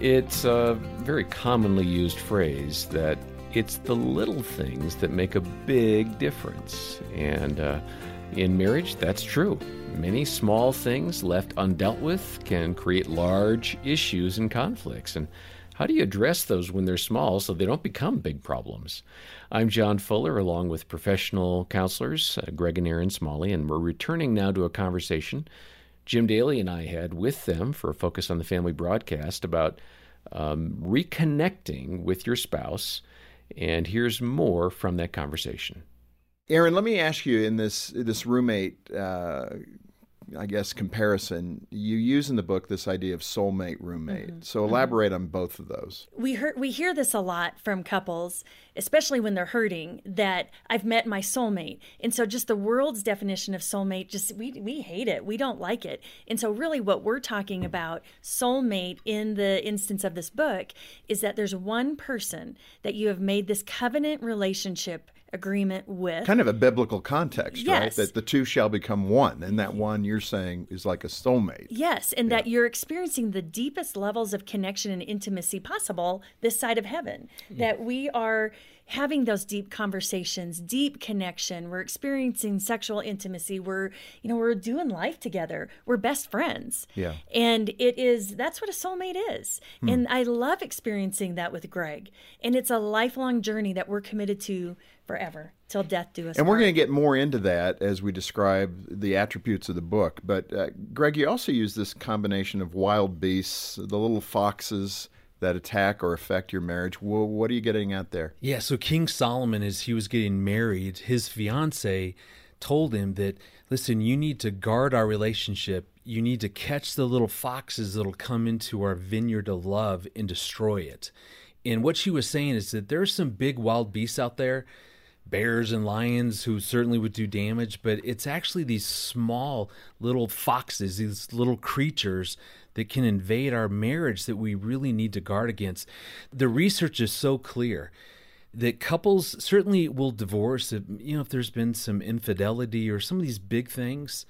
It's a very commonly used phrase that it's the little things that make a big difference. And uh, in marriage, that's true. Many small things left undealt with can create large issues and conflicts. And how do you address those when they're small so they don't become big problems? I'm John Fuller, along with professional counselors uh, Greg and Erin Smalley, and we're returning now to a conversation Jim Daly and I had with them for a Focus on the Family broadcast about um, reconnecting with your spouse. And here's more from that conversation. Erin, let me ask you in this this roommate uh, I guess, comparison, you use in the book this idea of soulmate roommate. Mm-hmm. So elaborate mm-hmm. on both of those. We hear we hear this a lot from couples, especially when they're hurting, that I've met my soulmate. And so just the world's definition of soulmate, just we we hate it. We don't like it. And so really what we're talking about, soulmate in the instance of this book, is that there's one person that you have made this covenant relationship agreement with. Kind of a biblical context, yes. right? That the two shall become one. And that one you're saying is like a soulmate. Yes. And yeah. that you're experiencing the deepest levels of connection and intimacy possible this side of heaven. Mm. That we are having those deep conversations, deep connection. We're experiencing sexual intimacy. We're, you know, we're doing life together. We're best friends. Yeah. And it is that's what a soulmate is. Hmm. And I love experiencing that with Greg. And it's a lifelong journey that we're committed to forever till death do us. And we're going to get more into that as we describe the attributes of the book. But uh, Greg, you also use this combination of wild beasts, the little foxes that attack or affect your marriage. Well, what are you getting at there? Yeah, so King Solomon, as he was getting married, his fiance told him that, listen, you need to guard our relationship. You need to catch the little foxes that'll come into our vineyard of love and destroy it. And what she was saying is that there are some big wild beasts out there bears and lions who certainly would do damage, but it's actually these small little foxes, these little creatures that can invade our marriage that we really need to guard against. The research is so clear that couples certainly will divorce if, you know if there's been some infidelity or some of these big things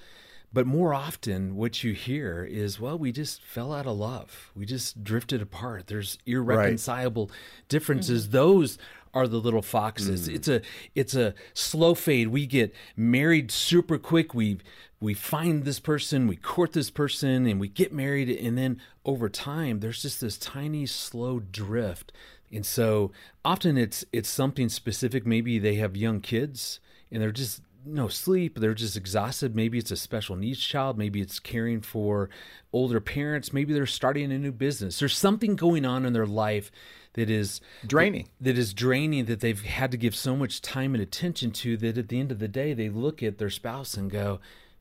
but more often, what you hear is, well, we just fell out of love. We just drifted apart. There's irreconcilable right. differences. Mm-hmm. Those are the little foxes. Mm. It's a it's a slow fade. We get married super quick. We we find this person, we court this person, and we get married, and then over time, there's just this tiny slow drift. And so often it's it's something specific. Maybe they have young kids and they're just no sleep. They're just exhausted. Maybe it's a special needs child. Maybe it's caring for older parents. Maybe they're starting a new business. There's something going on in their life that is draining. that is draining that they've had to give so much time and attention to that at the end of the day they look at their spouse and go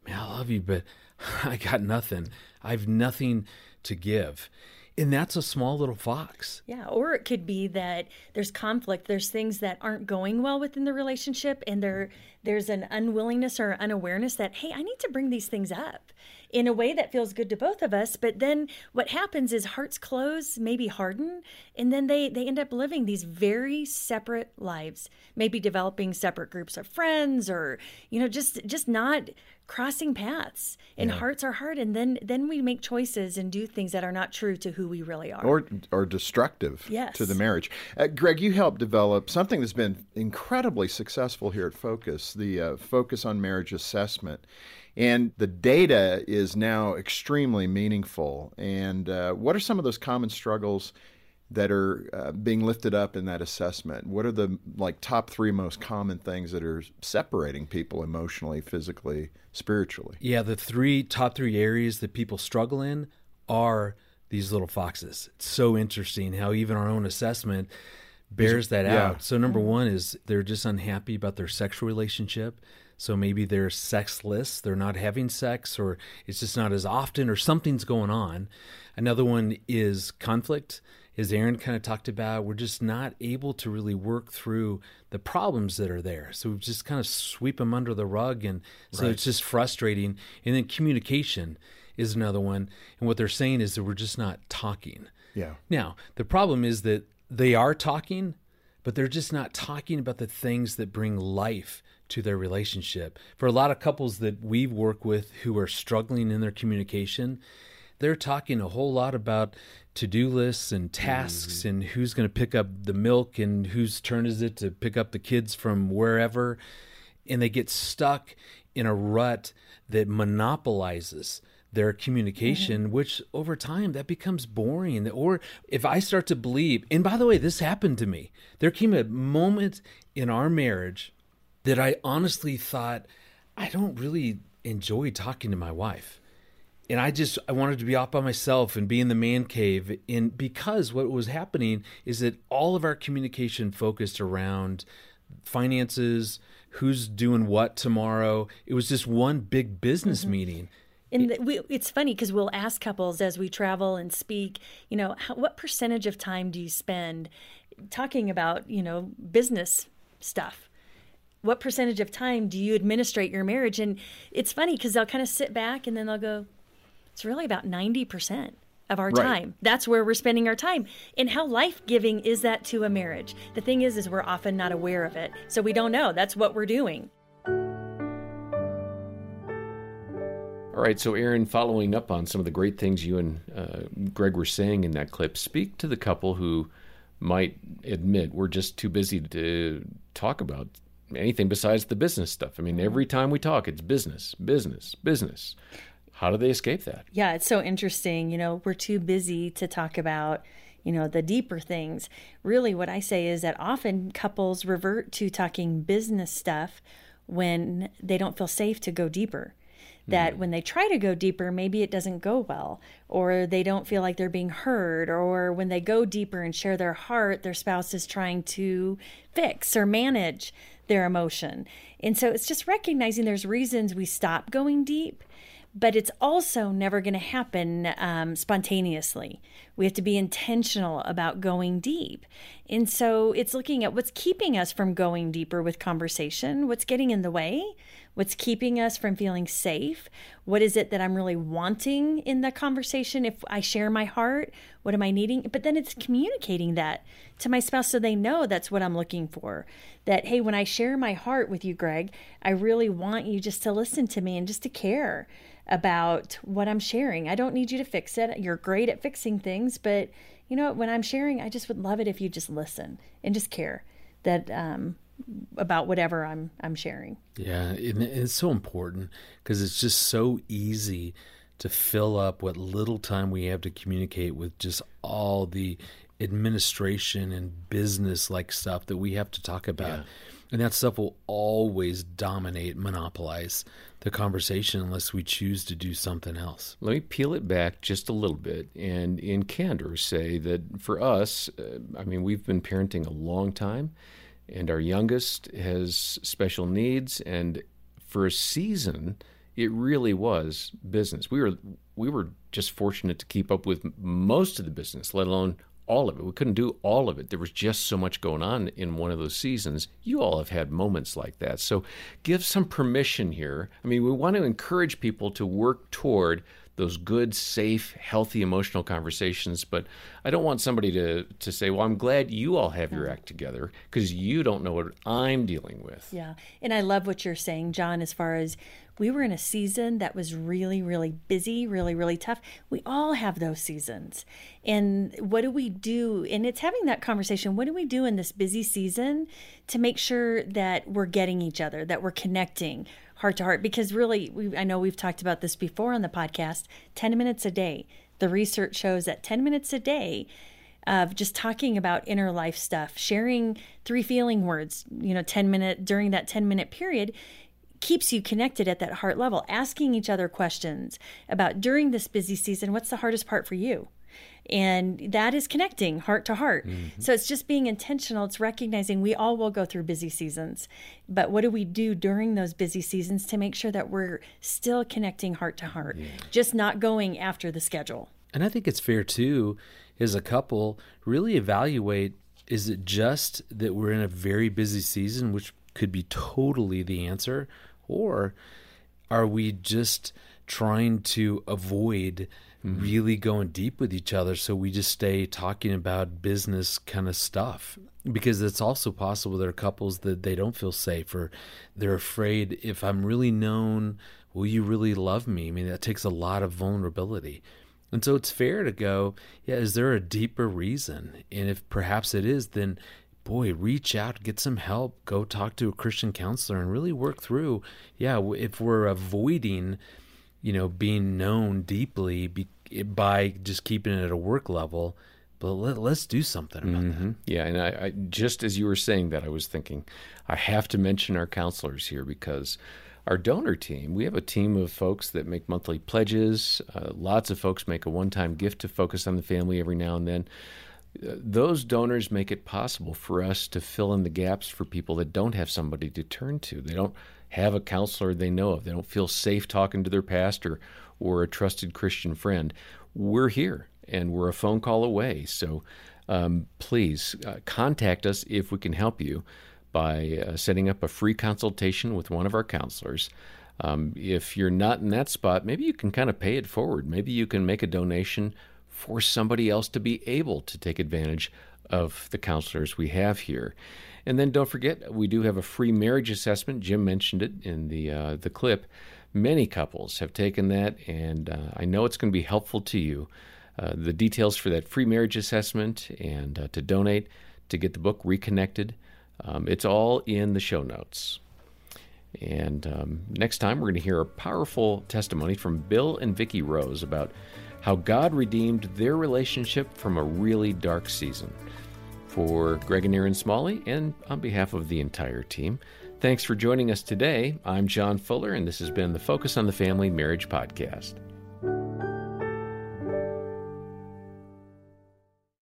man i love you but i got nothing i have nothing to give and that's a small little fox. Yeah, or it could be that there's conflict. There's things that aren't going well within the relationship, and there there's an unwillingness or unawareness that hey, I need to bring these things up in a way that feels good to both of us. But then what happens is hearts close, maybe harden, and then they they end up living these very separate lives. Maybe developing separate groups of friends, or you know, just just not crossing paths and yeah. hearts are hard and then then we make choices and do things that are not true to who we really are or or destructive yes. to the marriage uh, greg you helped develop something that's been incredibly successful here at focus the uh, focus on marriage assessment and the data is now extremely meaningful and uh, what are some of those common struggles that are uh, being lifted up in that assessment? What are the like top three most common things that are separating people emotionally, physically, spiritually? Yeah, the three top three areas that people struggle in are these little foxes. It's so interesting how even our own assessment bears that yeah. out. So number one is they're just unhappy about their sexual relationship. So maybe they're sexless, they're not having sex, or it's just not as often, or something's going on. Another one is conflict as Erin kind of talked about, we're just not able to really work through the problems that are there. So we just kind of sweep them under the rug. And so right. it's just frustrating. And then communication is another one. And what they're saying is that we're just not talking. Yeah. Now, the problem is that they are talking, but they're just not talking about the things that bring life to their relationship. For a lot of couples that we work with who are struggling in their communication, they're talking a whole lot about to-do lists and tasks mm-hmm. and who's going to pick up the milk and whose turn is it to pick up the kids from wherever and they get stuck in a rut that monopolizes their communication mm-hmm. which over time that becomes boring or if i start to believe and by the way this happened to me there came a moment in our marriage that i honestly thought i don't really enjoy talking to my wife and I just I wanted to be off by myself and be in the man cave. And because what was happening is that all of our communication focused around finances, who's doing what tomorrow. It was just one big business mm-hmm. meeting. And the, we, it's funny because we'll ask couples as we travel and speak, you know, how, what percentage of time do you spend talking about, you know, business stuff? What percentage of time do you administrate your marriage? And it's funny because they'll kind of sit back and then they'll go, it's really about 90% of our right. time. That's where we're spending our time. And how life-giving is that to a marriage? The thing is is we're often not aware of it. So we don't know. That's what we're doing. All right, so Erin, following up on some of the great things you and uh, Greg were saying in that clip, speak to the couple who might admit we're just too busy to talk about anything besides the business stuff. I mean, every time we talk, it's business, business, business. How do they escape that? Yeah, it's so interesting. You know, we're too busy to talk about, you know, the deeper things. Really, what I say is that often couples revert to talking business stuff when they don't feel safe to go deeper. That mm when they try to go deeper, maybe it doesn't go well, or they don't feel like they're being heard, or when they go deeper and share their heart, their spouse is trying to fix or manage their emotion. And so it's just recognizing there's reasons we stop going deep but it's also never going to happen um, spontaneously. We have to be intentional about going deep. And so it's looking at what's keeping us from going deeper with conversation, what's getting in the way, what's keeping us from feeling safe, what is it that I'm really wanting in the conversation. If I share my heart, what am I needing? But then it's communicating that to my spouse so they know that's what I'm looking for. That, hey, when I share my heart with you, Greg, I really want you just to listen to me and just to care about what I'm sharing. I don't need you to fix it. You're great at fixing things, but you know, when I'm sharing, I just would love it if you just listen and just care that um, about whatever I'm I'm sharing. Yeah, it's so important because it's just so easy to fill up what little time we have to communicate with just all the administration and business like stuff that we have to talk about. Yeah. And that stuff will always dominate, monopolize the conversation unless we choose to do something else. Let me peel it back just a little bit and, in candor, say that for us, uh, I mean, we've been parenting a long time, and our youngest has special needs. And for a season, it really was business. We were we were just fortunate to keep up with most of the business, let alone all of it. We couldn't do all of it. There was just so much going on in one of those seasons. You all have had moments like that. So give some permission here. I mean, we want to encourage people to work toward those good, safe, healthy emotional conversations. But I don't want somebody to, to say, well, I'm glad you all have your act together because you don't know what I'm dealing with. Yeah. And I love what you're saying, John, as far as we were in a season that was really, really busy, really, really tough. We all have those seasons. And what do we do? And it's having that conversation. What do we do in this busy season to make sure that we're getting each other, that we're connecting heart to heart? Because really, we, I know we've talked about this before on the podcast 10 minutes a day. The research shows that 10 minutes a day of just talking about inner life stuff, sharing three feeling words, you know, 10 minute during that 10 minute period keeps you connected at that heart level, asking each other questions about during this busy season, what's the hardest part for you? And that is connecting heart to heart. Mm-hmm. So it's just being intentional. It's recognizing we all will go through busy seasons. But what do we do during those busy seasons to make sure that we're still connecting heart to heart, yeah. just not going after the schedule? And I think it's fair too, as a couple, really evaluate is it just that we're in a very busy season, which could be totally the answer? Or are we just trying to avoid mm-hmm. really going deep with each other so we just stay talking about business kind of stuff? Because it's also possible there are couples that they don't feel safe or they're afraid if I'm really known, will you really love me? I mean, that takes a lot of vulnerability. And so it's fair to go, yeah, is there a deeper reason? And if perhaps it is, then boy, reach out, get some help, go talk to a Christian counselor and really work through, yeah, if we're avoiding, you know, being known deeply be, by just keeping it at a work level, but let, us do something about mm-hmm. that. Yeah, and I, I, just as you were saying that, I was thinking I have to mention our counselors here because our donor team, we have a team of folks that make monthly pledges. Uh, lots of folks make a one-time gift to focus on the family every now and then. Uh, those donors make it possible for us to fill in the gaps for people that don't have somebody to turn to. They don't have a counselor they know of. They don't feel safe talking to their pastor or a trusted Christian friend. We're here and we're a phone call away. So um, please uh, contact us if we can help you by uh, setting up a free consultation with one of our counselors. Um, if you're not in that spot, maybe you can kind of pay it forward. Maybe you can make a donation for somebody else to be able to take advantage of the counselors we have here. And then don't forget, we do have a free marriage assessment. Jim mentioned it in the uh, the clip. Many couples have taken that, and uh, I know it's going to be helpful to you. Uh, the details for that free marriage assessment and uh, to donate to get the book reconnected, um, it's all in the show notes. And um, next time, we're going to hear a powerful testimony from Bill and Vicki Rose about how God redeemed their relationship from a really dark season. For Greg and Erin Smalley, and on behalf of the entire team, thanks for joining us today. I'm John Fuller, and this has been the Focus on the Family Marriage Podcast.